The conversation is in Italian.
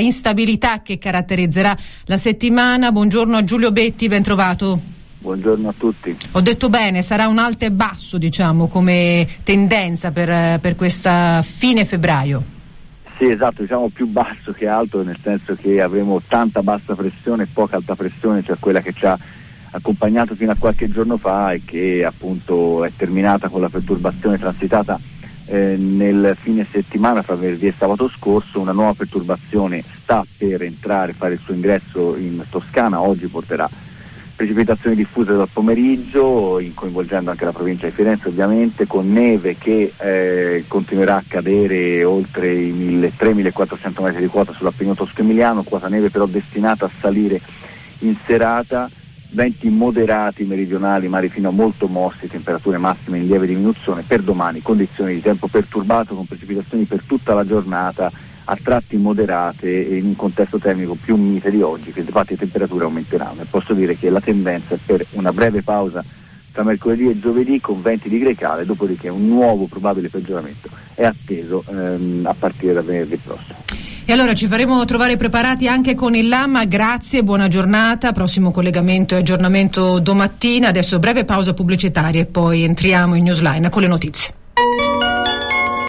instabilità che caratterizzerà la settimana. Buongiorno a Giulio Betti, ben trovato. Buongiorno a tutti. Ho detto bene, sarà un alto e basso, diciamo, come tendenza per, per questa fine febbraio. Sì, esatto, diciamo più basso che alto, nel senso che avremo tanta bassa pressione e poca alta pressione, cioè quella che ci ha accompagnato fino a qualche giorno fa e che appunto è terminata con la perturbazione transitata eh, nel fine settimana fra venerdì e sabato scorso una nuova perturbazione sta per entrare, fare il suo ingresso in Toscana, oggi porterà precipitazioni diffuse dal pomeriggio, coinvolgendo anche la provincia di Firenze ovviamente, con neve che eh, continuerà a cadere oltre i 1300-1400 metri di quota sull'Appennino tosco-emiliano, quota neve però destinata a salire in serata venti moderati meridionali, mari fino a molto mossi, temperature massime in lieve diminuzione, per domani condizioni di tempo perturbato con precipitazioni per tutta la giornata, a tratti moderate in un contesto termico più mite di oggi, che infatti le temperature aumenteranno. E posso dire che la tendenza è per una breve pausa tra mercoledì e giovedì con venti di grecale, dopodiché un nuovo probabile peggioramento è atteso ehm, a partire da venerdì prossimo. E allora ci faremo trovare preparati anche con il Lama, grazie, buona giornata, prossimo collegamento e aggiornamento domattina, adesso breve pausa pubblicitaria e poi entriamo in Newsline con le notizie.